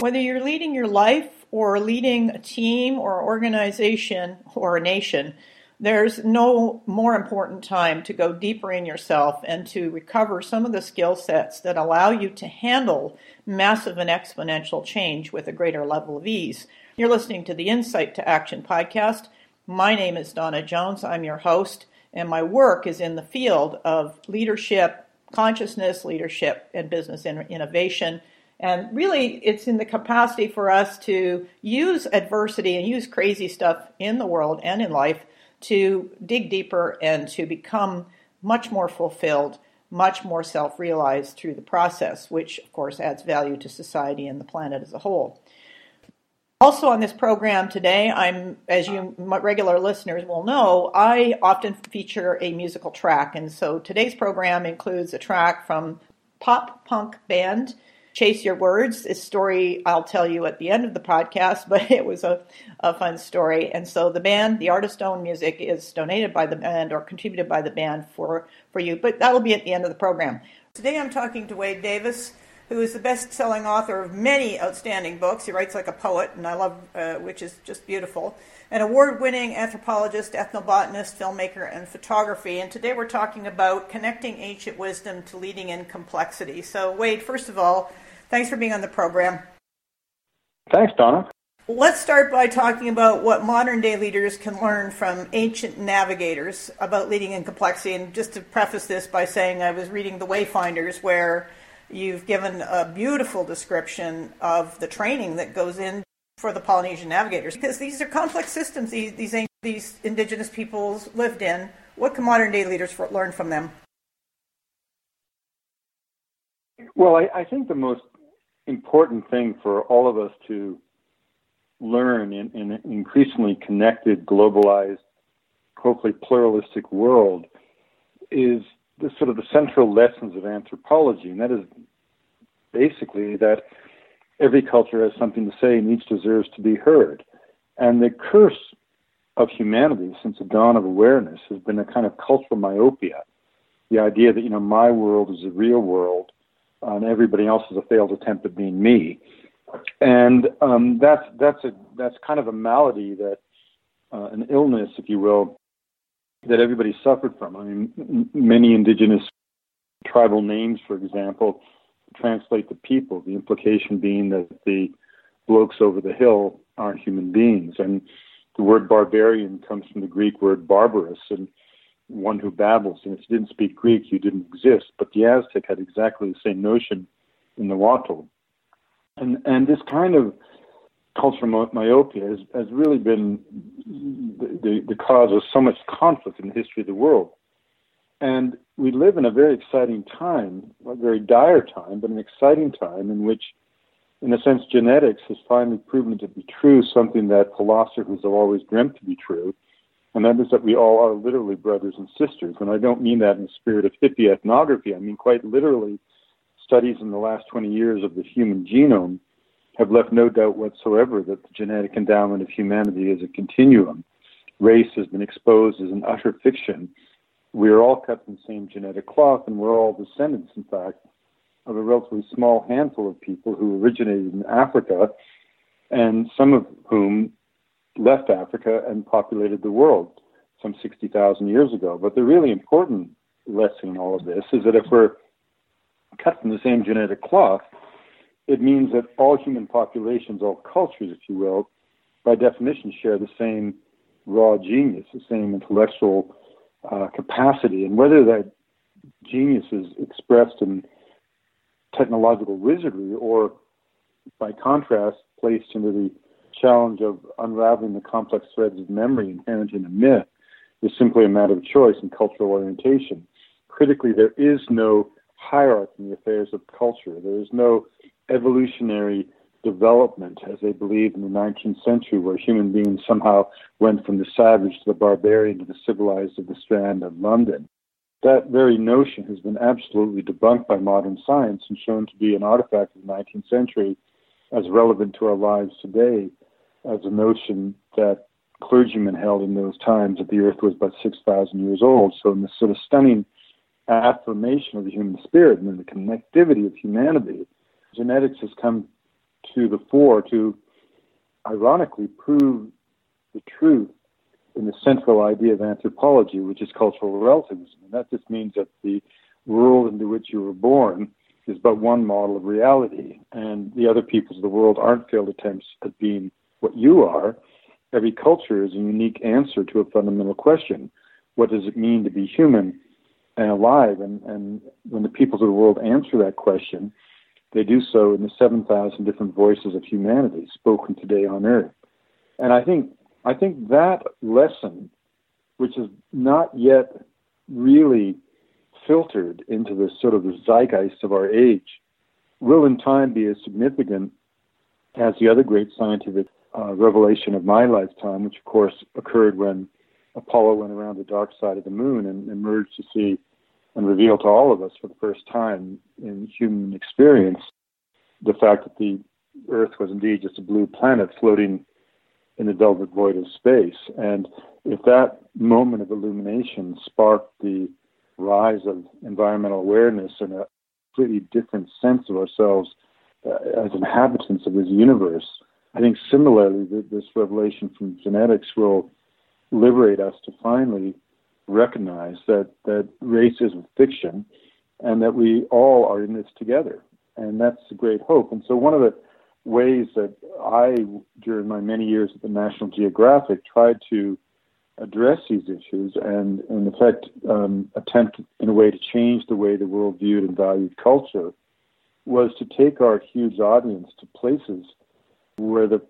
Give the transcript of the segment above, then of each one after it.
Whether you're leading your life or leading a team or organization or a nation, there's no more important time to go deeper in yourself and to recover some of the skill sets that allow you to handle massive and exponential change with a greater level of ease. You're listening to the Insight to Action podcast. My name is Donna Jones. I'm your host, and my work is in the field of leadership, consciousness, leadership, and business innovation and really, it's in the capacity for us to use adversity and use crazy stuff in the world and in life to dig deeper and to become much more fulfilled, much more self realized through the process, which, of course, adds value to society and the planet as a whole. Also, on this program today, I'm, as you regular listeners will know, I often feature a musical track. And so today's program includes a track from pop punk band Chase Your Words. This story I'll tell you at the end of the podcast, but it was a, a fun story. And so the band, the artist owned music, is donated by the band or contributed by the band for, for you, but that'll be at the end of the program. Today I'm talking to Wade Davis, who is the best selling author of many outstanding books. He writes like a poet, and I love, uh, which is just beautiful. An award winning anthropologist, ethnobotanist, filmmaker, and photography. And today we're talking about connecting ancient wisdom to leading in complexity. So, Wade, first of all, Thanks for being on the program. Thanks, Donna. Let's start by talking about what modern day leaders can learn from ancient navigators about leading in complexity. And just to preface this by saying I was reading The Wayfinders, where you've given a beautiful description of the training that goes in for the Polynesian navigators. Because these are complex systems these, these, these indigenous peoples lived in. What can modern day leaders learn from them? Well, I, I think the most important thing for all of us to learn in, in an increasingly connected, globalized, hopefully pluralistic world is the sort of the central lessons of anthropology, and that is basically that every culture has something to say and each deserves to be heard. And the curse of humanity since the dawn of awareness has been a kind of cultural myopia. The idea that, you know, my world is the real world and everybody else is a failed attempt at being me. And um, that's that's a that's kind of a malady that uh, an illness, if you will, that everybody suffered from. I mean, m- many indigenous tribal names, for example, translate to people. The implication being that the blokes over the hill aren't human beings, and the word barbarian comes from the Greek word barbaros, and one who babbles. And if you didn't speak Greek, you didn't exist. But the Aztec had exactly the same notion in Nahuatl. And, and this kind of cultural myopia has, has really been the, the, the cause of so much conflict in the history of the world. And we live in a very exciting time, a very dire time, but an exciting time in which, in a sense, genetics has finally proven to be true, something that philosophers have always dreamt to be true, and that is that we all are literally brothers and sisters. And I don't mean that in the spirit of hippie ethnography. I mean quite literally, studies in the last 20 years of the human genome have left no doubt whatsoever that the genetic endowment of humanity is a continuum. Race has been exposed as an utter fiction. We are all cut from the same genetic cloth, and we're all descendants, in fact, of a relatively small handful of people who originated in Africa, and some of whom left Africa and populated the world some 60,000 years ago. But the really important lesson in all of this is that if we're cut from the same genetic cloth, it means that all human populations, all cultures, if you will, by definition share the same raw genius, the same intellectual uh, capacity. And whether that genius is expressed in technological wizardry or, by contrast, placed into the challenge of unraveling the complex threads of memory inherent in a myth is simply a matter of choice and cultural orientation. Critically, there is no hierarchy in the affairs of culture. There is no evolutionary development, as they believed in the 19th century, where human beings somehow went from the savage to the barbarian to the civilized of the Strand of London. That very notion has been absolutely debunked by modern science and shown to be an artifact of the 19th century as relevant to our lives today as a notion that clergymen held in those times that the earth was about 6,000 years old. So, in this sort of stunning affirmation of the human spirit and the connectivity of humanity, genetics has come to the fore to ironically prove the truth in the central idea of anthropology, which is cultural relativism. And that just means that the world into which you were born is but one model of reality, and the other peoples of the world aren't failed attempts at being what you are. Every culture is a unique answer to a fundamental question what does it mean to be human and alive? And, and when the peoples of the world answer that question, they do so in the 7,000 different voices of humanity spoken today on earth. And I think, I think that lesson, which is not yet really filtered into the sort of the zeitgeist of our age, will in time be as significant as the other great scientific uh, revelation of my lifetime, which of course occurred when Apollo went around the dark side of the moon and emerged to see and reveal to all of us for the first time in human experience the fact that the Earth was indeed just a blue planet floating in the velvet void of space. And if that moment of illumination sparked the rise of environmental awareness and a completely different sense of ourselves uh, as inhabitants of this universe, I think similarly, this revelation from genetics will liberate us to finally recognize that, that race is a fiction and that we all are in this together. And that's a great hope. And so, one of the ways that I, during my many years at the National Geographic, tried to address these issues and, in effect, um, attempt in a way to change the way the world viewed and valued culture was to take our huge audience to places where the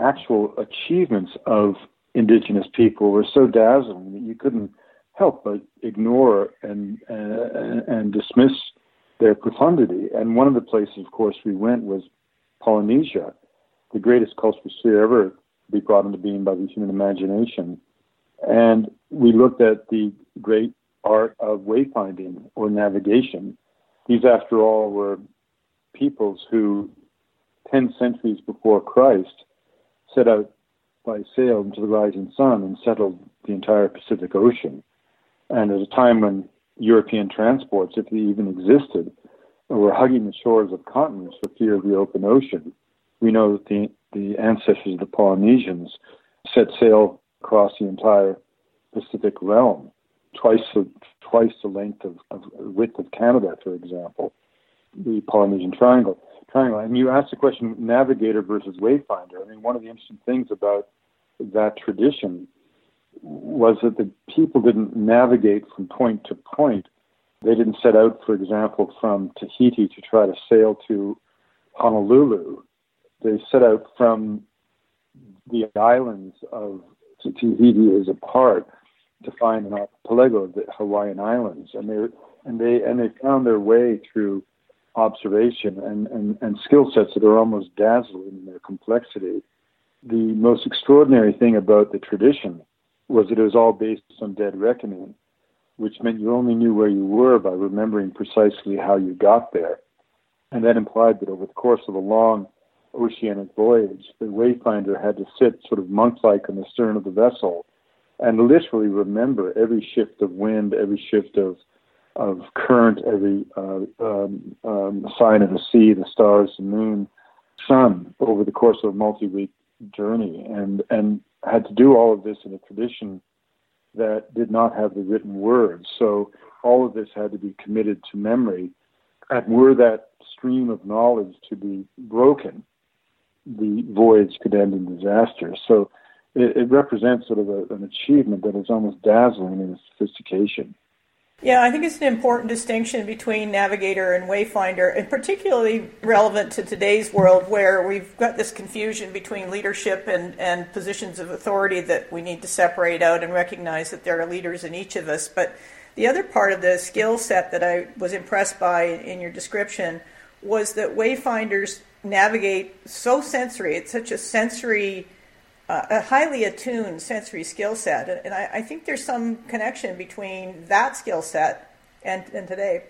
actual achievements of indigenous people were so dazzling that you couldn't help but ignore and, uh, and dismiss their profundity. And one of the places, of course, we went was Polynesia, the greatest cultural sphere ever to be brought into being by the human imagination. And we looked at the great art of wayfinding or navigation. These, after all, were peoples who, 10 centuries before Christ, set out by sail into the rising sun and settled the entire Pacific Ocean. And at a time when European transports, if they even existed, were hugging the shores of continents for fear of the open ocean, we know that the, the ancestors of the Polynesians set sail across the entire Pacific realm, twice the, twice the length of, of width of Canada, for example, the Polynesian Triangle triangle. And you asked the question, navigator versus wayfinder. I mean, one of the interesting things about that tradition was that the people didn't navigate from point to point. They didn't set out, for example, from Tahiti to try to sail to Honolulu. They set out from the islands of Tahiti as a part to find an archipelago of the Hawaiian Islands, and they and they and they found their way through observation and, and, and skill sets that are almost dazzling in their complexity. The most extraordinary thing about the tradition was that it was all based on dead reckoning, which meant you only knew where you were by remembering precisely how you got there. And that implied that over the course of a long oceanic voyage, the wayfinder had to sit sort of monk like on the stern of the vessel and literally remember every shift of wind, every shift of of current, every uh, um, um, sign of the sea, the stars, the moon, sun over the course of a multi-week journey, and and had to do all of this in a tradition that did not have the written words. So all of this had to be committed to memory, and were that stream of knowledge to be broken, the voyage could end in disaster. So it, it represents sort of a, an achievement that is almost dazzling in its sophistication. Yeah, I think it's an important distinction between navigator and wayfinder, and particularly relevant to today's world where we've got this confusion between leadership and, and positions of authority that we need to separate out and recognize that there are leaders in each of us. But the other part of the skill set that I was impressed by in your description was that wayfinders navigate so sensory, it's such a sensory uh, a highly attuned sensory skill set. And I, I, think there's some connection between that skill set and, and today.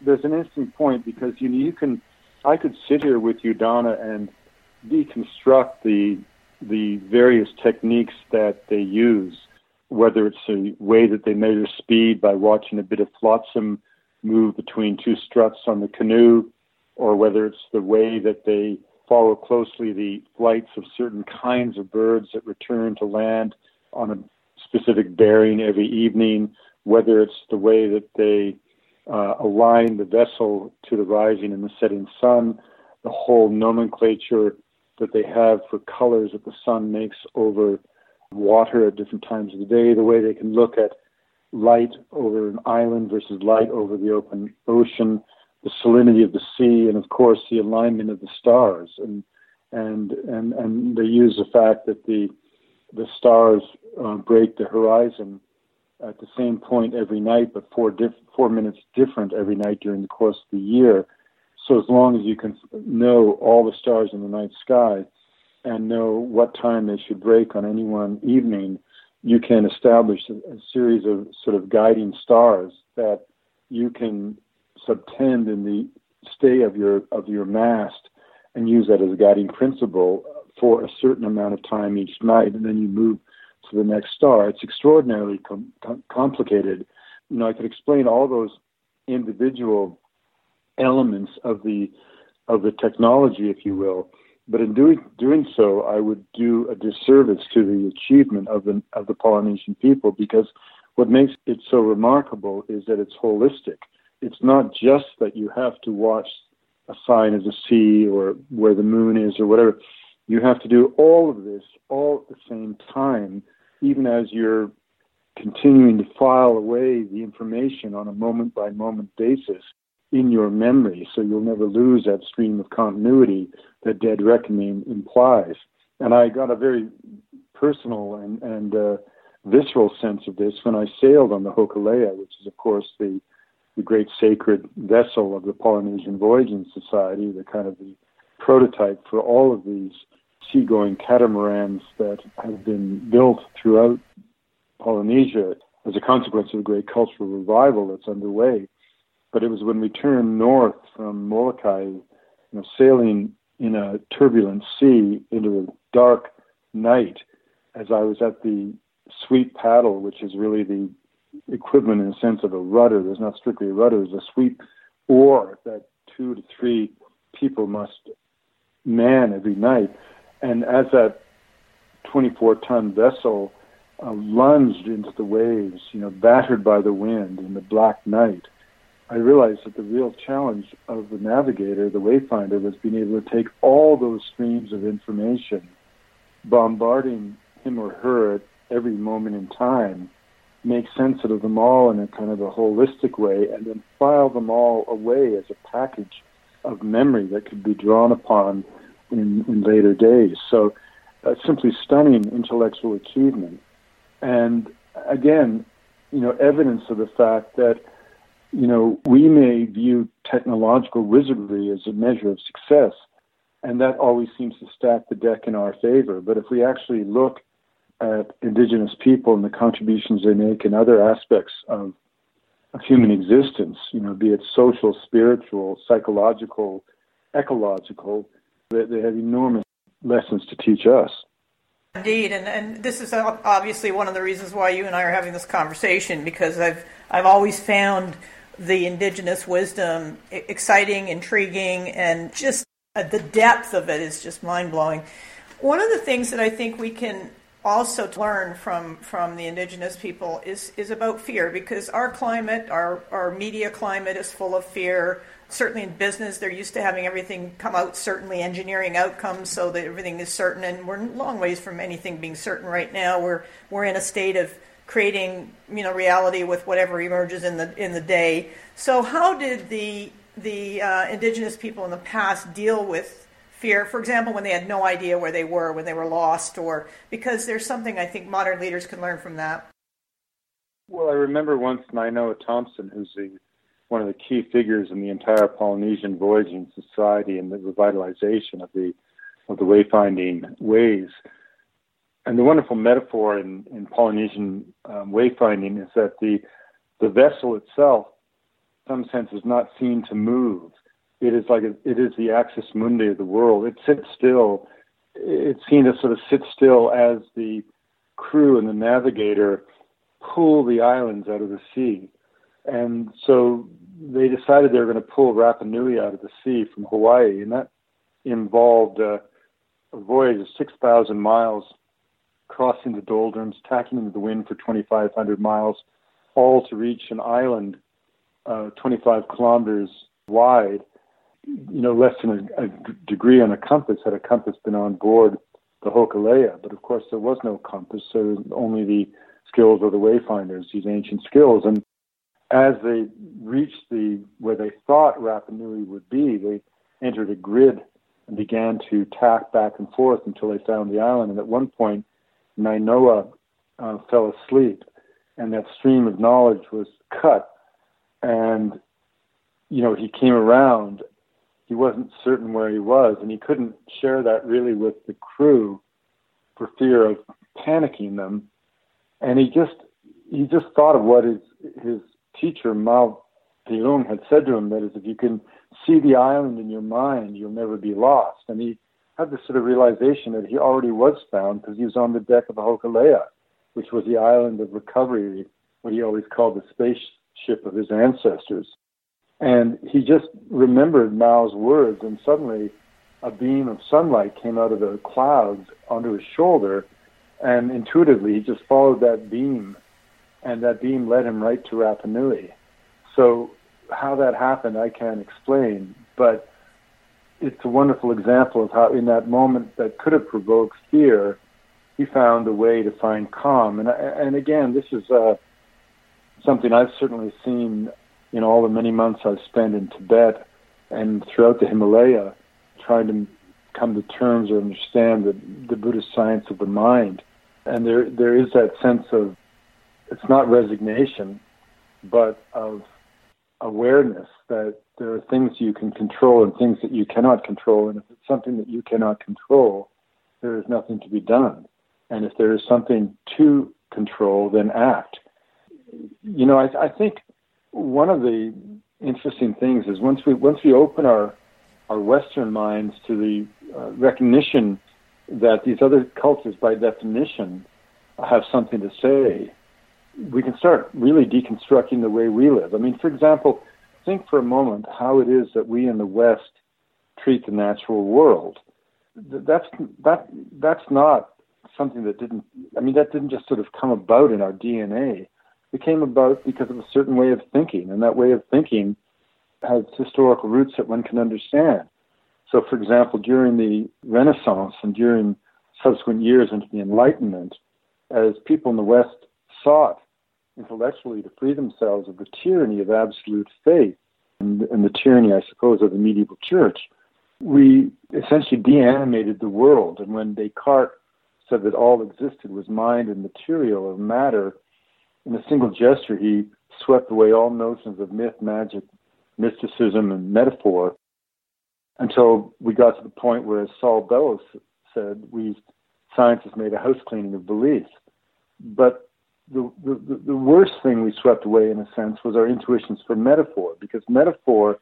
There's an interesting point because you, you can, I could sit here with you, Donna, and deconstruct the the various techniques that they use whether it's the way that they measure speed by watching a bit of flotsam move between two struts on the canoe, or whether it's the way that they follow closely the flights of certain kinds of birds that return to land on a specific bearing every evening, whether it's the way that they uh, align the vessel to the rising and the setting sun, the whole nomenclature that they have for colors that the sun makes over water at different times of the day, the way they can look at light over an island versus light over the open ocean, the salinity of the sea, and of course the alignment of the stars. And and and and they use the fact that the the stars uh, break the horizon at the same point every night, but four diff- four minutes different every night during the course of the year. So as long as you can know all the stars in the night sky and know what time they should break on any one evening, you can establish a, a series of sort of guiding stars that you can subtend in the stay of your of your mast and use that as a guiding principle for a certain amount of time each night, and then you move to the next star. It's extraordinarily com- com- complicated. You know, I could explain all those individual elements of the of the technology, if you will, but in doing doing so, I would do a disservice to the achievement of the of the Polynesian people because what makes it so remarkable is that it's holistic. It's not just that you have to watch a sign as a sea or where the moon is or whatever. You have to do all of this all at the same time even as you're continuing to file away the information on a moment by moment basis in your memory so you'll never lose that stream of continuity that dead reckoning implies. And I got a very personal and, and uh, visceral sense of this when I sailed on the Hokulea, which is, of course, the, the great sacred vessel of the Polynesian Voyaging Society, the kind of the prototype for all of these seagoing catamarans that have been built throughout Polynesia as a consequence of a great cultural revival that's underway. But it was when we turned north from Molokai, you know, sailing in a turbulent sea into a dark night, as I was at the sweep paddle, which is really the equivalent in the sense of a rudder. There's not strictly a rudder, there's a sweep oar that two to three people must man every night. And as that 24 ton vessel uh, lunged into the waves, you know, battered by the wind in the black night, I realized that the real challenge of the navigator, the wayfinder, was being able to take all those streams of information, bombarding him or her at every moment in time, make sense out of them all in a kind of a holistic way, and then file them all away as a package of memory that could be drawn upon in, in later days. So, uh, simply stunning intellectual achievement. And again, you know, evidence of the fact that, you know, we may view technological wizardry as a measure of success, and that always seems to stack the deck in our favor. But if we actually look at indigenous people and the contributions they make in other aspects of, of human existence, you know, be it social, spiritual, psychological, ecological, they, they have enormous lessons to teach us. Indeed, and, and this is obviously one of the reasons why you and I are having this conversation because I've I've always found the indigenous wisdom exciting, intriguing, and just uh, the depth of it is just mind blowing. One of the things that I think we can also to learn from from the indigenous people is is about fear because our climate, our our media climate is full of fear certainly in business, they're used to having everything come out certainly engineering outcomes so that everything is certain, and we're long ways from anything being certain right now. We're we're in a state of creating you know reality with whatever emerges in the in the day. So how did the the uh, indigenous people in the past deal with fear? For example, when they had no idea where they were, when they were lost, or because there's something I think modern leaders can learn from that. Well, I remember once Nainoa Thompson, who's the one of the key figures in the entire Polynesian voyaging society and the revitalization of the of the wayfinding ways. And the wonderful metaphor in, in Polynesian um, wayfinding is that the the vessel itself, in some sense, is not seen to move. It is like a, it is the axis mundi of the world. It sits still. It's seen to sort of sit still as the crew and the navigator pull the islands out of the sea. And so they decided they were going to pull Rapa Nui out of the sea from Hawaii, and that involved uh, a voyage of 6,000 miles, crossing the doldrums, tacking into the wind for 2,500 miles, all to reach an island uh, 25 kilometers wide. You know, less than a, a degree on a compass had a compass been on board the Hokulea, but of course there was no compass, so only the skills of the wayfinders, these ancient skills. And as they reached the where they thought Rapa Nui would be, they entered a grid and began to tack back and forth until they found the island. And at one point, Nainoa uh, fell asleep, and that stream of knowledge was cut. And you know, he came around. He wasn't certain where he was, and he couldn't share that really with the crew for fear of panicking them. And he just he just thought of what his his teacher Mau Piailug had said to him that is if you can see the island in your mind, you'll never be lost. And he had this sort of realization that he already was found because he was on the deck of the Hokulea, which was the island of recovery, what he always called the spaceship of his ancestors. And he just remembered Mau's words, and suddenly a beam of sunlight came out of the clouds onto his shoulder, and intuitively he just followed that beam, and that beam led him right to Rapa Nui. So how that happened, I can't explain, but it's a wonderful example of how, in that moment that could have provoked fear, he found a way to find calm. And and again, this is uh, something I've certainly seen in all the many months I've spent in Tibet and throughout the Himalaya, trying to come to terms or understand the, the Buddhist science of the mind. And there there is that sense of it's not resignation, but of awareness that there are things you can control and things that you cannot control. And if it's something that you cannot control, there is nothing to be done. And if there is something to control, then act. You know, I, I think one of the interesting things is once we once we open our our Western minds to the uh, recognition that these other cultures, by definition, have something to say, we can start really deconstructing the way we live. I mean, for example, think for a moment how it is that we in the West treat the natural world. That's that that's not something that didn't. I mean, that didn't just sort of come about in our DNA. It came about because of a certain way of thinking, and that way of thinking has historical roots that one can understand. So, for example, during the Renaissance and during subsequent years into the Enlightenment, as people in the West sought intellectually to free themselves of the tyranny of absolute faith and, and the tyranny, I suppose, of the medieval church. We essentially deanimated the world, and when Descartes said that all existed was mind and material or matter, in a single gesture he swept away all notions of myth, magic, mysticism, and metaphor until we got to the point where, as Saul Bellow said, we science has made a house cleaning of belief. But the, the, the worst thing we swept away, in a sense, was our intuitions for metaphor, because metaphor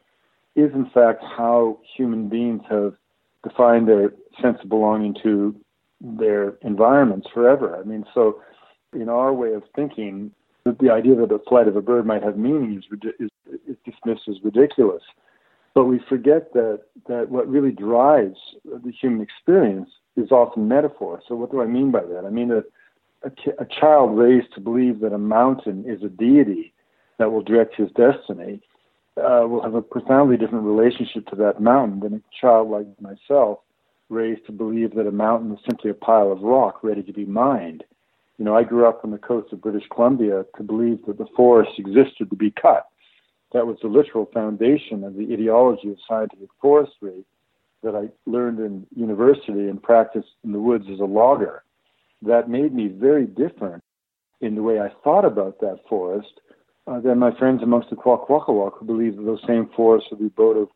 is, in fact, how human beings have defined their sense of belonging to their environments forever. I mean, so in our way of thinking, the idea that the flight of a bird might have meaning is, is, is dismissed as ridiculous. But we forget that, that what really drives the human experience is often metaphor. So, what do I mean by that? I mean that a, a child raised to believe that a mountain is a deity that will direct his destiny uh, will have a profoundly different relationship to that mountain than a child like myself raised to believe that a mountain is simply a pile of rock ready to be mined. You know, I grew up on the coast of British Columbia to believe that the forest existed to be cut. That was the literal foundation of the ideology of scientific forestry that I learned in university and practiced in the woods as a logger that made me very different in the way I thought about that forest uh, than my friends amongst the Kwakwaka'wakw who believed that those same forests were the abode of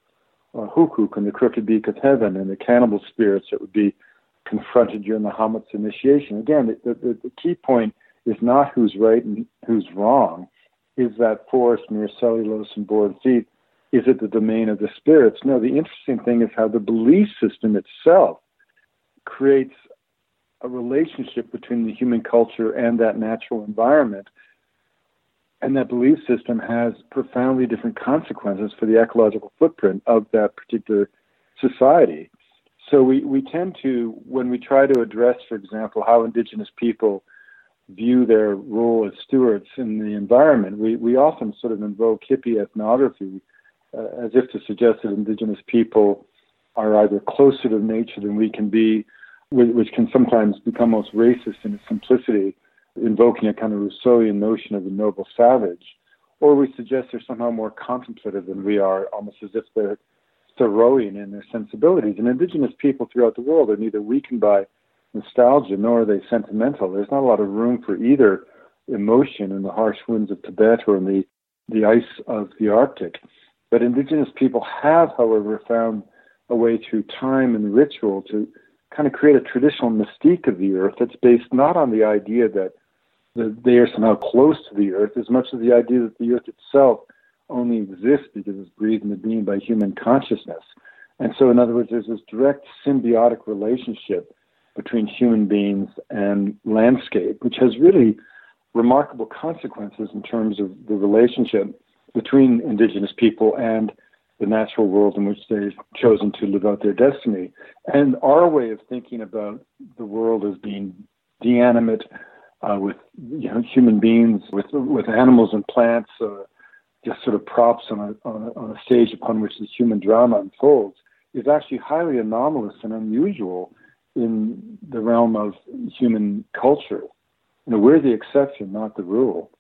uh, Huxwhukw and the crooked beak of heaven and the cannibal spirits that would be confronted during the Hamatsa initiation. Again, the, the, the key point is not who's right and who's wrong. Is that forest mere cellulose and board feet? Is it the domain of the spirits? No, the interesting thing is how the belief system itself creates a relationship between the human culture and that natural environment And that belief system has profoundly different consequences for the ecological footprint of that particular society. So we, we tend to, when we try to address, for example, how indigenous people view their role as stewards in the environment, we, we often sort of invoke hippie ethnography uh, as if to suggest that indigenous people are either closer to nature than we can be, which can sometimes become almost racist in its simplicity, invoking a kind of Rousseauian notion of the noble savage, or we suggest they're somehow more contemplative than we are, almost as if they're Thoreauian in their sensibilities. And indigenous people throughout the world are neither weakened by nostalgia nor are they sentimental. There's not a lot of room for either emotion in the harsh winds of Tibet or in the, the ice of the Arctic. But indigenous people have, however, found a way through time and ritual to kind of create a traditional mystique of the earth that's based not on the idea that, that they are somehow close to the earth as much as the idea that the earth itself only exists because it's breathed into being by human consciousness. And so, in other words, there's this direct symbiotic relationship between human beings and landscape, which has really remarkable consequences in terms of the relationship between indigenous people and the natural world in which they've chosen to live out their destiny. And our way of thinking about the world as being deanimate, uh, with you know, human beings, with with animals and plants, uh, just sort of props on a, on a on a stage upon which the human drama unfolds, is actually highly anomalous and unusual in the realm of human culture. You know, we're the exception, not the rule.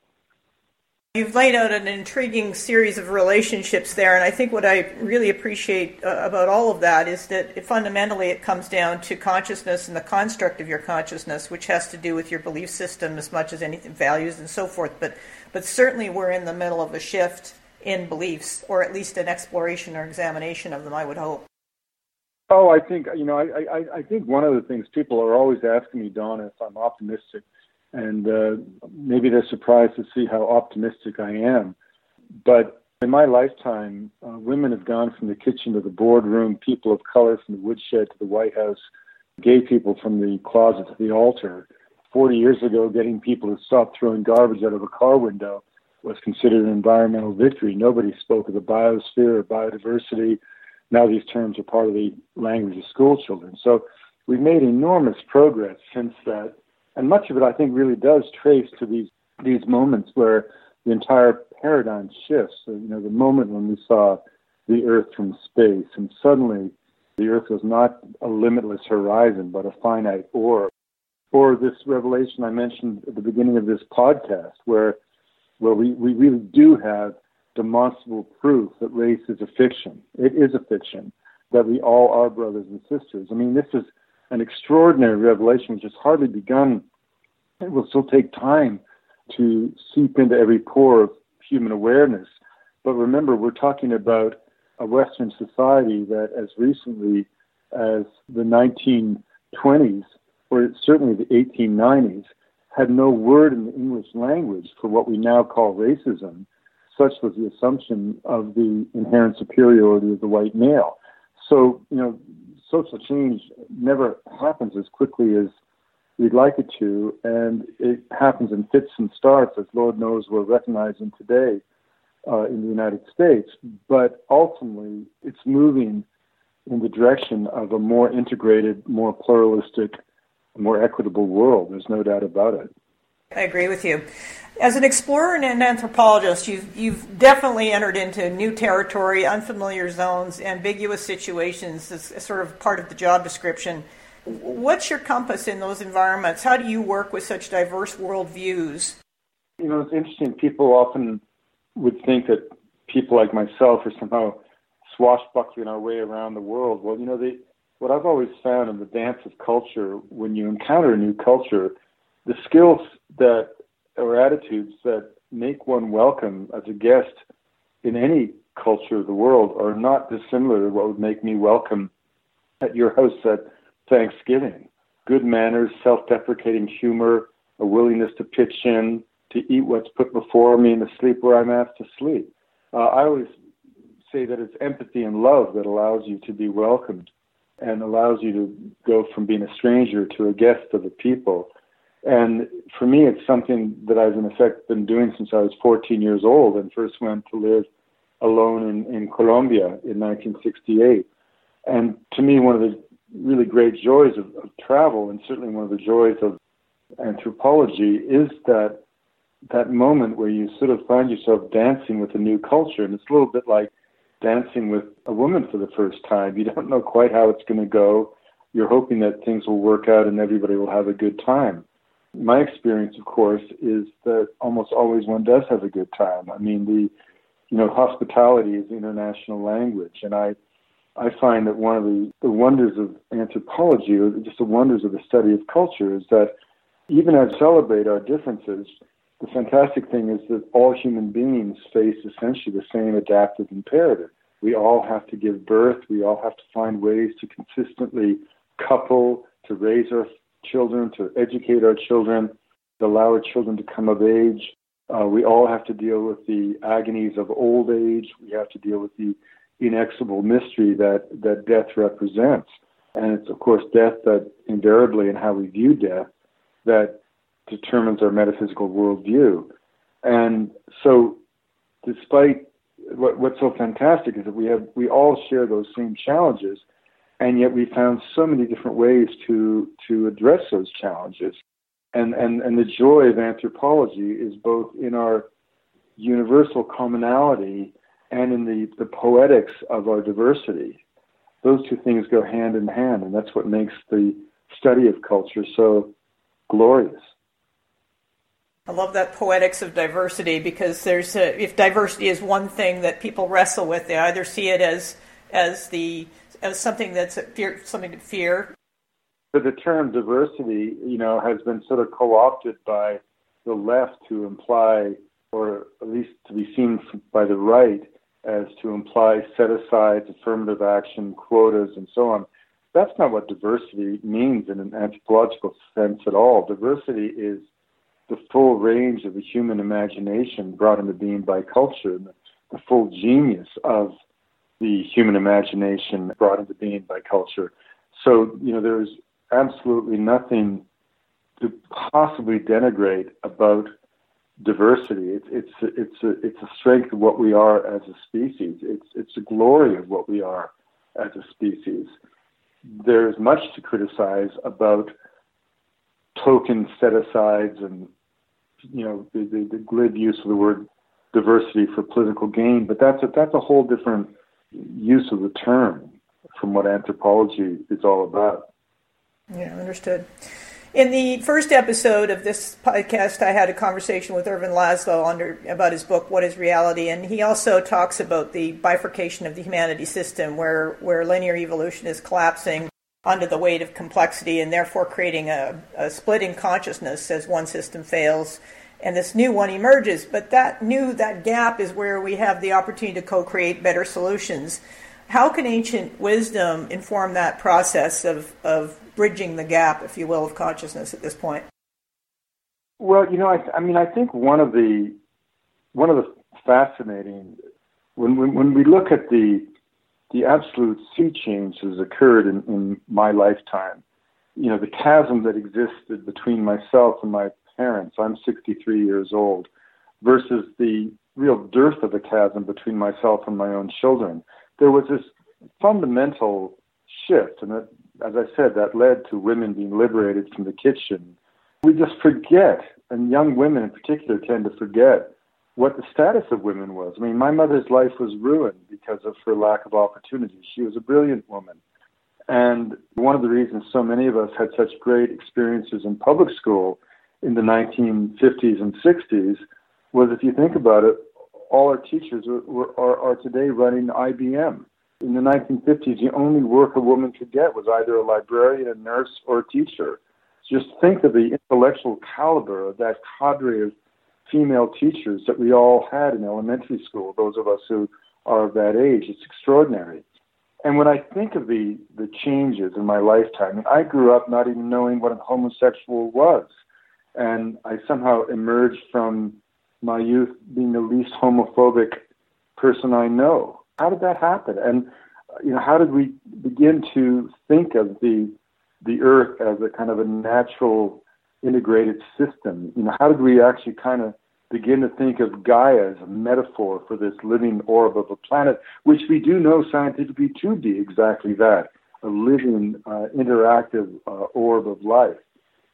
You've laid out an intriguing series of relationships there, and I think what I really appreciate uh, about all of that is that it, fundamentally it comes down to consciousness and the construct of your consciousness, which has to do with your belief system as much as anything, values and so forth. But, but certainly we're in the middle of a shift in beliefs, or at least an exploration or examination of them, I would hope. Oh, I think you know, I, I, I think one of the things people are always asking me, Donna, if I'm optimistic and uh, maybe they're surprised to see how optimistic I am. But in my lifetime, uh, women have gone from the kitchen to the boardroom, people of color from the woodshed to the White House, gay people from the closet to the altar. 40 years ago, getting people to stop throwing garbage out of a car window was considered an environmental victory. Nobody spoke of the biosphere or biodiversity. Now these terms are part of the language of school children. So we've made enormous progress since that and much of it, I think, really does trace to these these moments where the entire paradigm shifts. So, you know, the moment when we saw the Earth from space, and suddenly the Earth was not a limitless horizon, but a finite orb. Or this revelation I mentioned at the beginning of this podcast, where where we, we really do have demonstrable proof that race is a fiction. It is a fiction, that we all are brothers and sisters. I mean, this is an extraordinary revelation which has hardly begun. It will still take time to seep into every pore of human awareness. But remember, we're talking about a Western society that, as recently as the 1920s, or certainly the 1890s, had no word in the English language for what we now call racism. Such was the assumption of the inherent superiority of the white male. So, you know, social change never happens as quickly as we'd like it to, and it happens in fits and starts, as Lord knows we're recognizing today uh, in the United States. But ultimately, it's moving in the direction of a more integrated, more pluralistic, more equitable world. There's no doubt about it. I agree with you. As an explorer and an anthropologist, you've, you've definitely entered into new territory, unfamiliar zones, ambiguous situations as sort of part of the job description. What's your compass in those environments? How do you work with such diverse worldviews? You know, it's interesting. People often would think that people like myself are somehow swashbuckling our way around the world. Well, you know, they, what I've always found in the dance of culture, when you encounter a new culture, the skills that or attitudes that make one welcome as a guest in any culture of the world are not dissimilar to what would make me welcome at your house at Thanksgiving. Good manners, self deprecating humor, a willingness to pitch in, to eat what's put before me, and to sleep where I'm asked to sleep. Uh, I always say that it's empathy and love that allows you to be welcomed and allows you to go from being a stranger to a guest of the people. And for me, it's something that I've in effect been doing since I was 14 years old and first went to live alone in, in Colombia in 1968. And to me, one of the really great joys of, of travel, and certainly one of the joys of anthropology, is that that moment where you sort of find yourself dancing with a new culture. And it's a little bit like dancing with a woman for the first time. You don't know quite how it's going to go. You're hoping that things will work out and everybody will have a good time. My experience, of course, is that almost always one does have a good time. I mean, the you know, hospitality is international language, and I I find that one of the, the wonders of anthropology, or just the wonders of the study of culture, is that even as we celebrate our differences, the fantastic thing is that all human beings face essentially the same adaptive imperative. We all have to give birth. We all have to find ways to consistently couple, to raise our children, to educate our children, to allow our children to come of age. Uh, we all have to deal with the agonies of old age. We have to deal with the inexorable mystery that, that death represents. And it's, of course, death that invariably, in how we view death, that determines our metaphysical worldview. And so, despite what, what's so fantastic is that we have we all share those same challenges, and yet we found so many different ways to to address those challenges. And and and the joy of anthropology is both in our universal commonality and in the, the poetics of our diversity. Those two things go hand in hand, and that's what makes the study of culture so glorious. I love that poetics of diversity because there's a, if diversity is one thing that people wrestle with, they either see it as as the as something that's fear, something to fear. But the term diversity, you know, has been sort of co-opted by the left to imply, or at least to be seen by the right, as to imply set asides, affirmative action, quotas, and so on. That's not what diversity means in an anthropological sense at all. Diversity is the full range of the human imagination brought into being by culture, the, the full genius of the human imagination brought into being by culture. So, you know, there's absolutely nothing to possibly denigrate about diversity. It's it's it's a it's a strength of what we are as a species. It's it's a glory of what we are as a species. There's much to criticize about token set asides and you know the, the, the glib use of the word diversity for political gain, but that's a, that's a whole different use of the term from what anthropology is all about. Yeah, understood. In the first episode of this podcast, I had a conversation with Ervin Laszlo under, about his book, What is Reality? And he also talks about the bifurcation of the humanity system, where, where linear evolution is collapsing under the weight of complexity and therefore creating a, a split in consciousness as one system fails and this new one emerges. But that new, that gap is where we have the opportunity to co create better solutions. How can ancient wisdom inform that process of, of bridging the gap, if you will, of consciousness at this point? Well, you know, I, I mean, I think one of the one of the fascinating when when, when we look at the the absolute sea change has occurred in, in my lifetime, you know, the chasm that existed between myself and my parents. I'm 63 years old, versus the real dearth of a chasm between myself and my own children. There was this fundamental shift, and that as I said, that led to women being liberated from the kitchen. We just forget, and young women in particular tend to forget what the status of women was. I mean, my mother's life was ruined because of her lack of opportunity. She was a brilliant woman. And one of the reasons so many of us had such great experiences in public school in the 1950s and 60s was, if you think about it, all our teachers are, are, are today running IBM in the 1950s, the only work a woman could get was either a librarian, a nurse, or a teacher. Just think of the intellectual caliber of that cadre of female teachers that we all had in elementary school, those of us who are of that age. It's extraordinary. And when I think of the, the changes in my lifetime, I grew up not even knowing what a homosexual was. And I somehow emerged from my youth being the least homophobic person I know how did that happen? And you know, how did we begin to think of the the earth as a kind of a natural integrated system? You know, how did we actually kind of begin to think of Gaia as a metaphor for this living orb of a planet, which we do know scientifically to be exactly that, a living, uh, interactive uh, orb of life.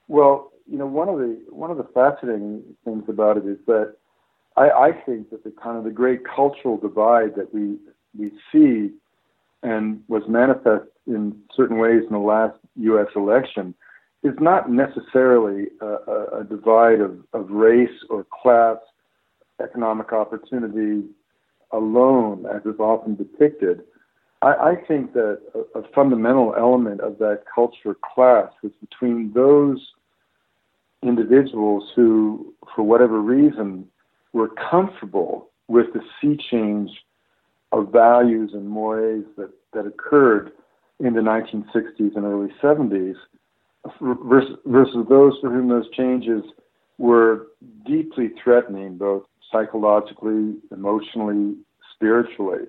Well, you know, one of the one of the fascinating things about it is that I, I think that the kind of the great cultural divide that we we see and was manifest in certain ways in the last U.S. election is not necessarily a, a, a divide of, of race or class, economic opportunity alone, as is often depicted. I, I think that a, a, fundamental element of that culture class is between those individuals who, for whatever reason, were comfortable with the sea change of values and mores that, that occurred in the 1960s and early 70s versus, versus those for whom those changes were deeply threatening, both psychologically, emotionally, spiritually.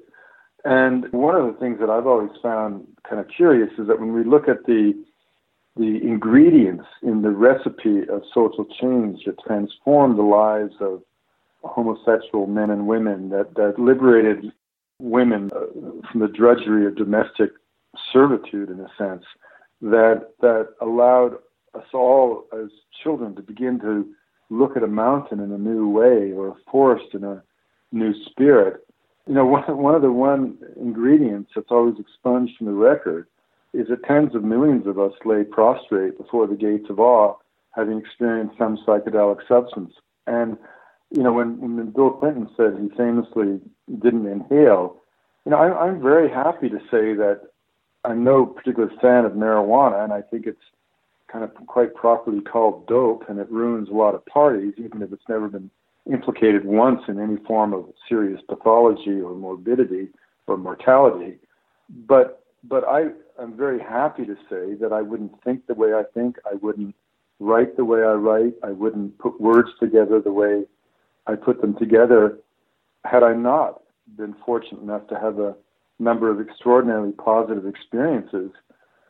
And one of the things that I've always found kind of curious is that when we look at the the ingredients in the recipe of social change that transformed the lives of homosexual men and women, that, that liberated women uh, from the drudgery of domestic servitude, in a sense, that that allowed us all as children to begin to look at a mountain in a new way or a forest in a new spirit. You know, one, one of the one ingredients that's always expunged from the record is that tens of millions of us lay prostrate before the gates of awe, having experienced some psychedelic substance. And, you know, when, when Bill Clinton said he famously didn't inhale, you know, I, I'm very happy to say that I'm no particular fan of marijuana, and I think it's kind of quite properly called dope, and it ruins a lot of parties, even if it's never been implicated once in any form of serious pathology or morbidity or mortality. But but I am very happy to say that I wouldn't think the way I think, I wouldn't write the way I write, I wouldn't put words together the way I put them together. Had I not been fortunate enough to have a number of extraordinarily positive experiences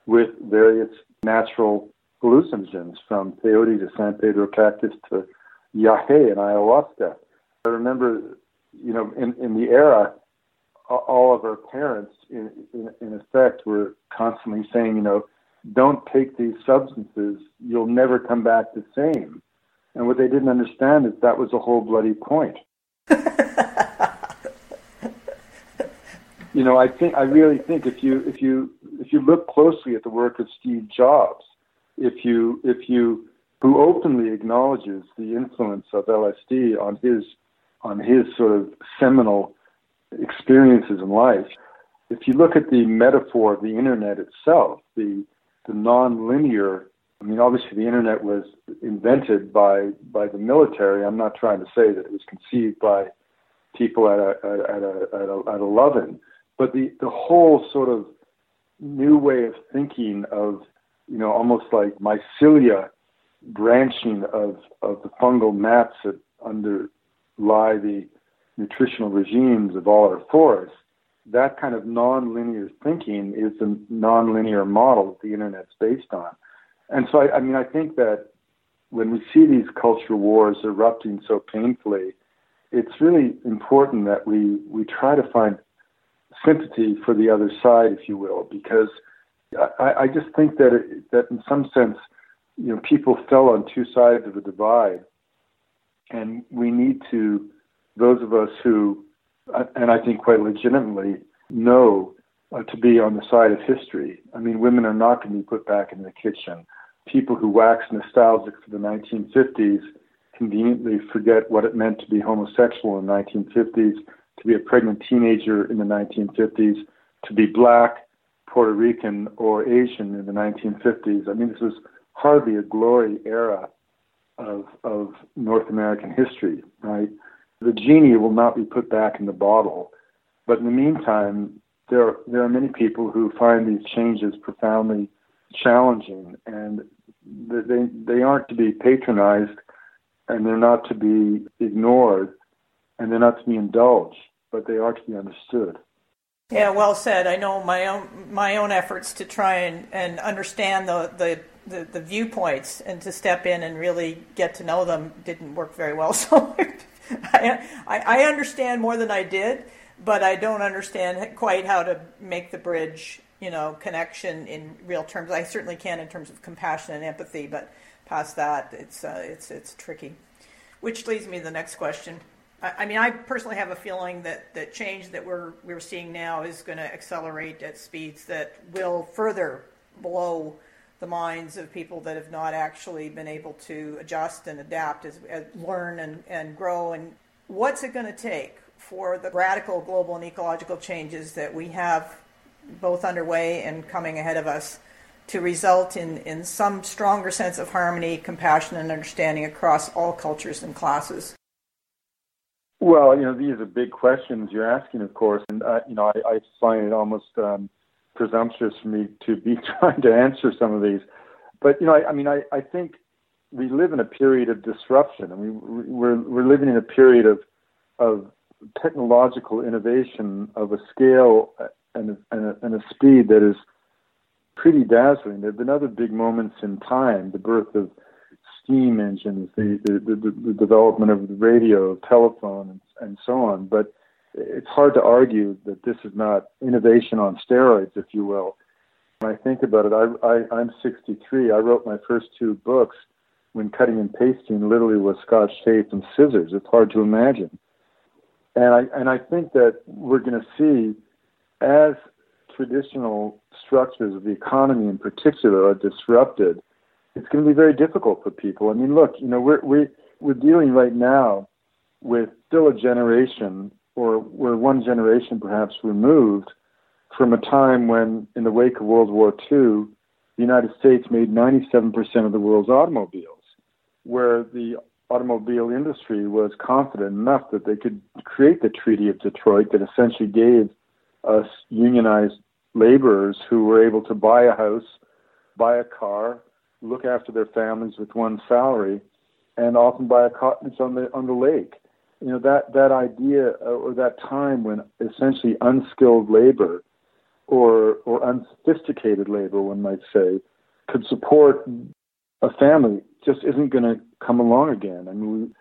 with various natural hallucinogens, from peyote to San Pedro cactus to yahe and ayahuasca. I remember, you know, in, in the era, all of our parents, in, in, in effect, were constantly saying, you know, don't take these substances, you'll never come back the same. And what they didn't understand is that was the whole bloody point. you know, I think I really think if you if you if you look closely at the work of Steve Jobs, if you if you who openly acknowledges the influence of LSD on his on his sort of seminal experiences in life, if you look at the metaphor of the internet itself, the the nonlinear I mean, obviously, the internet was invented by by the military. I'm not trying to say that it was conceived by people at a at a at a, at a love-in, but the the whole sort of new way of thinking of you know almost like mycelia branching of of the fungal mats that underlie the nutritional regimes of all our forests that kind of nonlinear thinking is the nonlinear model that the internet's based on. And so I, I mean i think that when we see these culture wars erupting so painfully it's really important that we we try to find sympathy for the other side, if you will, because I, I just think that it, that in some sense, you know, people fell on two sides of the divide, and we need to, those of us who, and I think quite legitimately, know uh, to be on the side of history. I mean, women are not going to be put back in the kitchen. People who wax nostalgic for the 1950s conveniently forget what it meant to be homosexual in the 1950s to be a pregnant teenager in the 1950s, to be black, Puerto Rican, or Asian in the 1950s. I mean, this was hardly a glory era of, of North American history, right? The genie will not be put back in the bottle. But in the meantime, there, there are many people who find these changes profoundly challenging, and they, they aren't to be patronized and they're not to be ignored and they're not to be indulged, but they are to be understood. Yeah, well said. I know my own my own efforts to try and, and understand the, the, the, the viewpoints and to step in and really get to know them didn't work very well. So I, I understand more than I did, but I don't understand quite how to make the bridge, you know, connection in real terms. I certainly can in terms of compassion and empathy, but past that, it's uh, it's it's tricky. Which leads me to the next question. I mean, I personally have a feeling that the change that we're we're seeing now is going to accelerate at speeds that will further blow the minds of people that have not actually been able to adjust and adapt, as, as learn and, and grow. And what's it going to take for the radical global and ecological changes that we have both underway and coming ahead of us to result in, in some stronger sense of harmony, compassion, and understanding across all cultures and classes? Well, you know, these are big questions you're asking, of course, and uh, you know, I, I find it almost um, presumptuous for me to be trying to answer some of these. But you know, I, I mean, I, I think we live in a period of disruption. I mean, we're we're living in a period of of technological innovation of a scale and a, and a, and a speed that is pretty dazzling. There have been other big moments in time: the birth of steam engines, the, the, the, the development of the radio, telephone, and, and so on. But it's hard to argue that this is not innovation on steroids, if you will. When I think about it, I, I, I'm 63. I wrote my first two books when cutting and pasting literally was scotch tape and scissors. It's hard to imagine. And I, and I think that we're going to see as traditional structures of the economy in particular are disrupted, it's going to be very difficult for people. I mean, look, you know, we're we we're dealing right now with still a generation, or we're one generation perhaps removed from a time when, in the wake of World War II, the United States made 97% of the world's automobiles, where the automobile industry was confident enough that they could create the Treaty of Detroit that essentially gave us unionized laborers who were able to buy a house, buy a car, look after their families with one salary, and often buy a cottage on the on the lake. You know that that idea uh, or that time when essentially unskilled labor or or unsophisticated labor, one might say, could support a family just isn't going to come along again. I mean,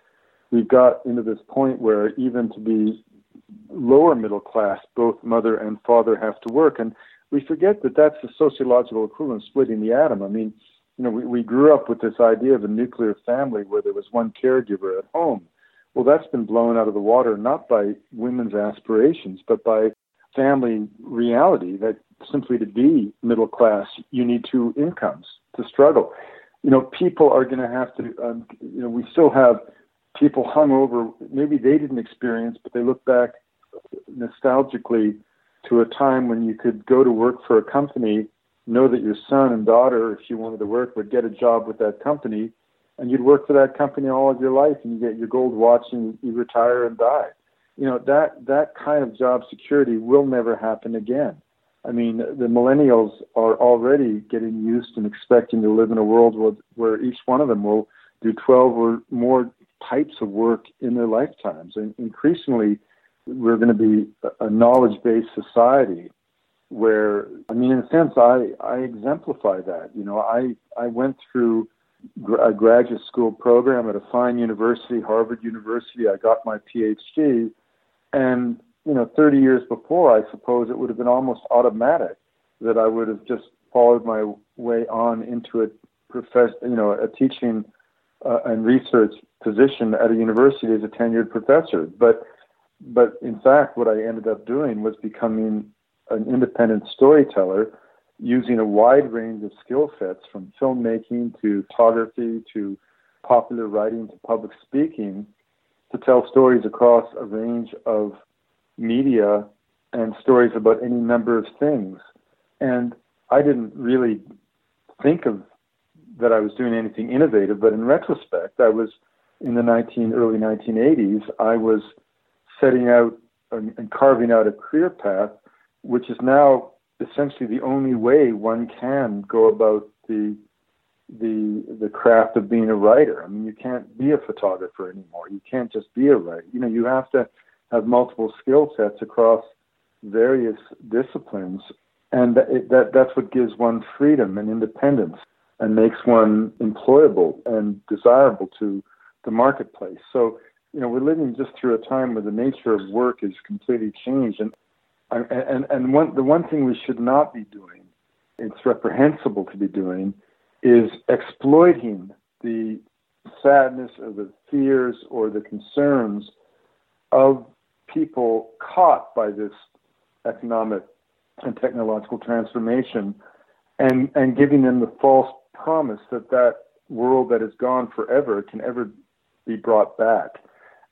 we, we've got into this point where even to be lower middle class, both mother and father have to work, and we forget that that's the sociological equivalent of splitting the atom. I mean, you know, we, we grew up with this idea of a nuclear family where there was one caregiver at home. Well, that's been blown out of the water not by women's aspirations, but by family reality that simply to be middle class, you need two incomes to struggle. You know, people are going to have to, um, you know, we still have people hung over, maybe they didn't experience, but they look back nostalgically to a time when you could go to work for a company know that your son and daughter, if you wanted to work, would get a job with that company, and you'd work for that company all of your life, and you get your gold watch, and you retire and die. You know that that kind of job security will never happen again. I mean, the millennials are already getting used and expecting to live in a world where, where each one of them will do 12 or more types of work in their lifetimes. And increasingly, we're going to be a knowledge-based society where I mean, in a sense, I I exemplify that. You know, I I went through a graduate school program at a fine university, Harvard University. I got my PhD, and you know, 30 years before, I suppose it would have been almost automatic that I would have just followed my way on into a profess, you know, a teaching uh, and research position at a university as a tenured professor. But but in fact, what I ended up doing was becoming an independent storyteller using a wide range of skill sets from filmmaking to photography to popular writing to public speaking to tell stories across a range of media and stories about any number of things. And I didn't really think of that I was doing anything innovative, but in retrospect, I was in the 19 early 1980s. I was setting out and carving out a career path which is now essentially the only way one can go about the the the craft of being a writer. I mean, you can't be a photographer anymore. You can't just be a writer. You know, you have to have multiple skill sets across various disciplines, and that, that that's what gives one freedom and independence and makes one employable and desirable to the marketplace. So, you know, we're living just through a time where the nature of work is completely changed, and and and one the one thing we should not be doing, it's reprehensible to be doing, is exploiting the sadness or the fears or the concerns of people caught by this economic and technological transformation and and giving them the false promise that that world that is gone forever can ever be brought back.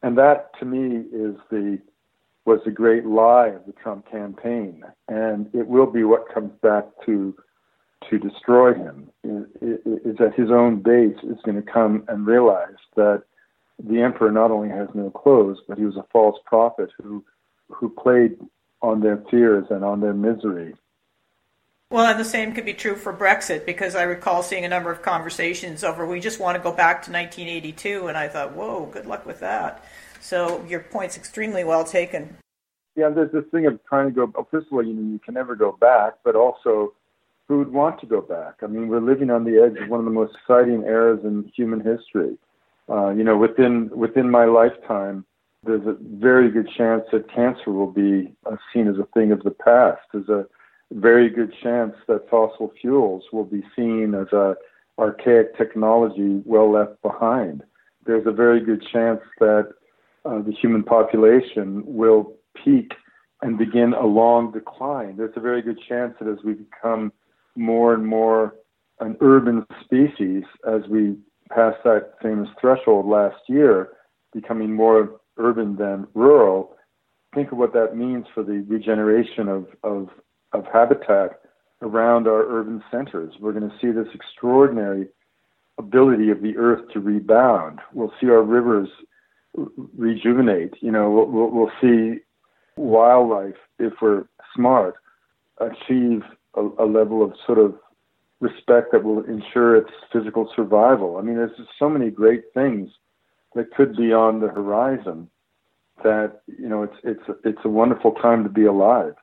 And that to me is the was the great lie of the Trump campaign and it will be what comes back to to destroy him is that his own base is going to come and realize that the emperor not only has no clothes, but he was a false prophet who who played on their fears and on their misery. Well, and the same could be true for Brexit because I recall seeing a number of conversations over we just want to go back to 1982, and I thought, whoa, good luck with that. So your point's extremely well taken. Yeah, there's this thing of trying to go. First of all, you know, you can never go back, but also who would want to go back? I mean, we're living on the edge of one of the most exciting eras in human history. Uh, you know, within within my lifetime, there's a very good chance that cancer will be uh, seen as a thing of the past. There's a very good chance that fossil fuels will be seen as a archaic technology well left behind. There's a very good chance that uh, the human population will peak and begin a long decline. There's a very good chance that as we become more and more an urban species as we pass that famous threshold last year, becoming more urban than rural. Think of what that means for the regeneration of, of, of habitat around our urban centers. We're going to see this extraordinary ability of the earth to rebound. We'll see our rivers rejuvenate. You know, we'll, we'll see wildlife, if we're smart, achieve a, a level of sort of respect that will ensure its physical survival. I mean, there's just so many great things that could be on the horizon that you know it's it's it's a wonderful time to be alive.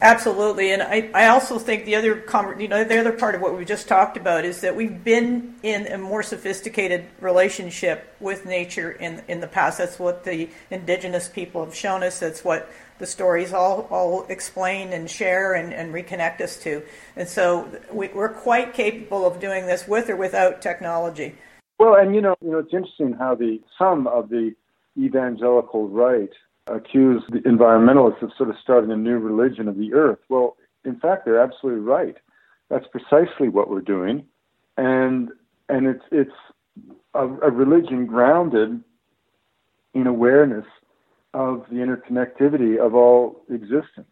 Absolutely, and I, I also think the other you know the other part of what we just talked about is that we've been in a more sophisticated relationship with nature in in the past. That's what the indigenous people have shown us. That's what the stories all, all explain and share and, and reconnect us to. And so we, we're quite capable of doing this with or without technology. Well, and you know, you know, it's interesting how the some of the evangelical right accuse the environmentalists of sort of starting a new religion of the earth. Well, in fact, they're absolutely right. That's precisely what we're doing, and and it's it's a, a religion grounded in awareness of the interconnectivity of all existence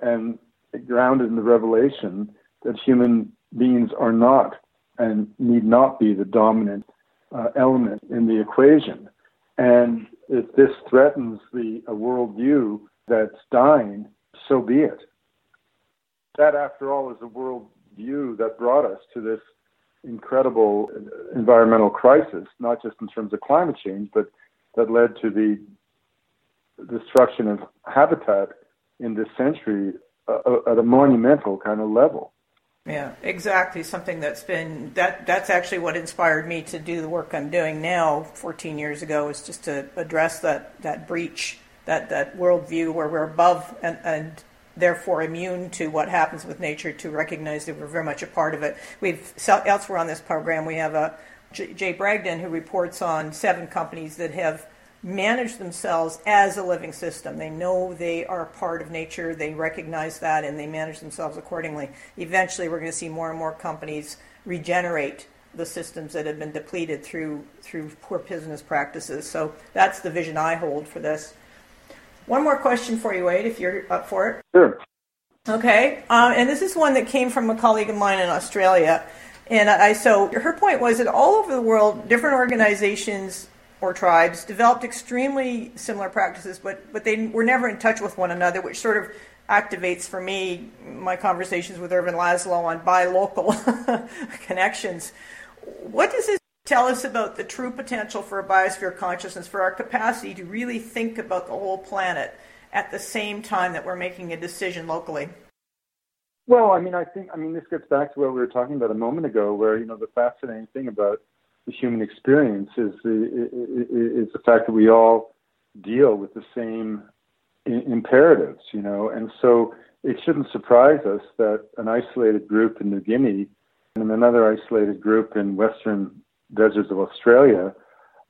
and grounded in the revelation that human beings are not and need not be the dominant uh, element in the equation. And if this threatens the a worldview that's dying, so be it. That, after all, is a worldview that brought us to this incredible environmental crisis, not just in terms of climate change, but that led to the destruction of habitat in this century uh, uh, at a monumental kind of level. Yeah, exactly. Something that's been that that's actually what inspired me to do the work I'm doing now 14 years ago is just to address that that breach, that that worldview where we're above and, and therefore immune to what happens with nature to recognize that we're very much a part of it. We've elsewhere on this program we have a Jay Bragdon who reports on seven companies that have manage themselves as a living system. They know they are part of nature, they recognize that, and they manage themselves accordingly. Eventually, we're going to see more and more companies regenerate the systems that have been depleted through through poor business practices. So that's the vision I hold for this. One more question for you, Wade, if you're up for it. Sure. Okay, um, and this is one that came from a colleague of mine in Australia. And I so her point was that all over the world, different organizations or tribes developed extremely similar practices, but, but they were never in touch with one another, which sort of activates for me my conversations with Ervin Laszlo on buy local connections. What does this tell us about the true potential for a biosphere consciousness, for our capacity to really think about the whole planet at the same time that we're making a decision locally? Well, I mean, I think, I mean, this gets back to what we were talking about a moment ago, where you know the fascinating thing about the human experience is the is the fact that we all deal with the same imperatives, you know, and so it shouldn't surprise us that an isolated group in New Guinea and another isolated group in western deserts of Australia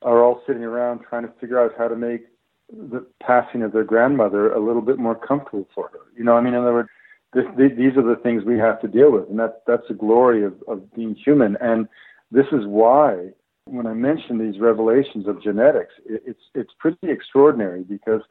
are all sitting around trying to figure out how to make the passing of their grandmother a little bit more comfortable for her. You know, I mean, in other words, this, these are the things we have to deal with, and that that's the glory of, of being human. And this is why, when I mention these revelations of genetics, it, it's it's pretty extraordinary because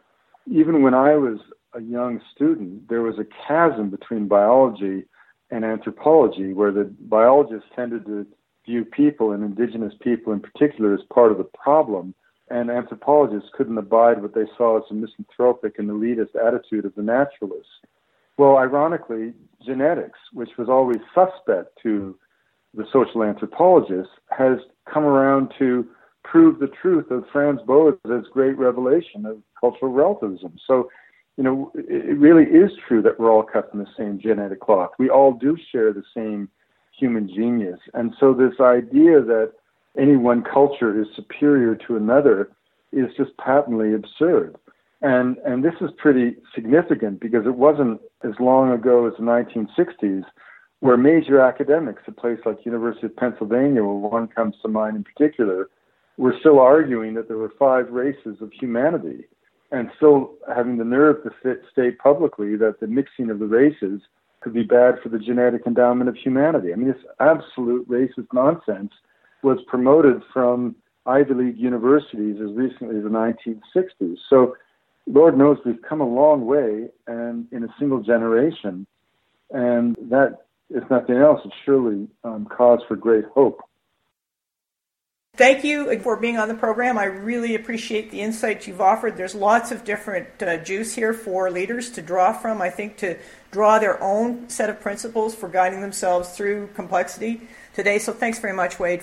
even when I was a young student, there was a chasm between biology and anthropology, where the biologists tended to view people and indigenous people in particular as part of the problem, and anthropologists couldn't abide what they saw as a misanthropic and elitist attitude of the naturalists. Well, ironically, genetics, which was always suspect to the social anthropologist, has come around to prove the truth of Franz Boas's great revelation of cultural relativism. So, you know, it really is true that we're all cut from the same genetic cloth. We all do share the same human genius. And so, this idea that any one culture is superior to another is just patently absurd. And, and this is pretty significant because it wasn't as long ago as the 1960s where major academics, a place like University of Pennsylvania, where one comes to mind in particular, were still arguing that there were five races of humanity and still having the nerve to state publicly that the mixing of the races could be bad for the genetic endowment of humanity. I mean, this absolute racist nonsense was promoted from Ivy League universities as recently as the 1960s. So, Lord knows we've come a long way and in a single generation, and that, if nothing else, it's surely um, cause for great hope. Thank you for being on the program. I really appreciate the insights you've offered. There's lots of different uh, juice here for leaders to draw from, I think, to draw their own set of principles for guiding themselves through complexity today. So thanks very much, Wade.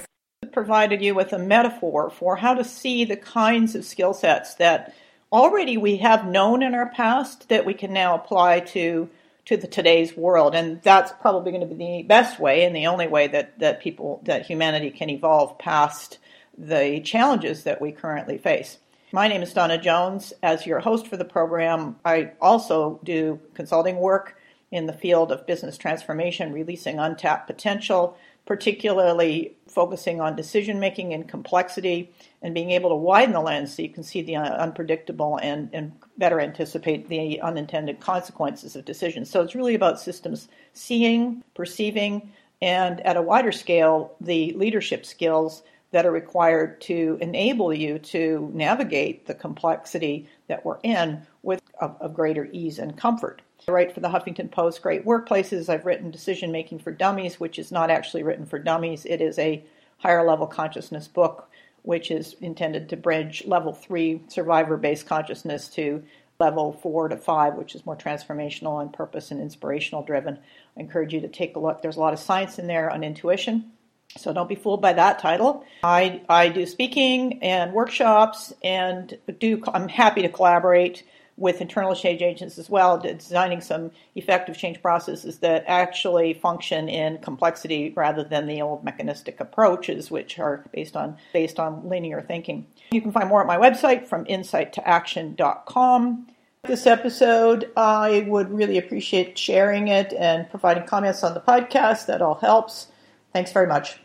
Provided you with a metaphor for how to see the kinds of skill sets that already we have known in our past that we can now apply to to the today's world and that's probably going to be the best way and the only way that that people that humanity can evolve past the challenges that we currently face. My name is Dawna Jones. As your host for the program, I also do consulting work in the field of business transformation, releasing untapped potential, particularly focusing on decision making and complexity and being able to widen the lens so you can see the unpredictable and, and better anticipate the unintended consequences of decisions. So it's really about systems seeing, perceiving, and at a wider scale, the leadership skills that are required to enable you to navigate the complexity that we're in with a, greater ease and comfort. I write for the Huffington Post Great Workplaces. I've written Decision Making for Dummies, which is not actually written for dummies. It is a higher level consciousness book, which is intended to bridge level three survivor based consciousness to level four to five, which is more transformational and purpose and inspirational driven. I encourage you to take a look. There's a lot of science in there on intuition so don't be fooled by that title. I, I do speaking and workshops and do I'm happy to collaborate with internal change agents as well, designing some effective change processes that actually function in complexity rather than the old mechanistic approaches, which are based on based on linear thinking. You can find more at my website from insight2action.com. This episode, I would really appreciate sharing it and providing comments on the podcast. That all helps. Thanks very much.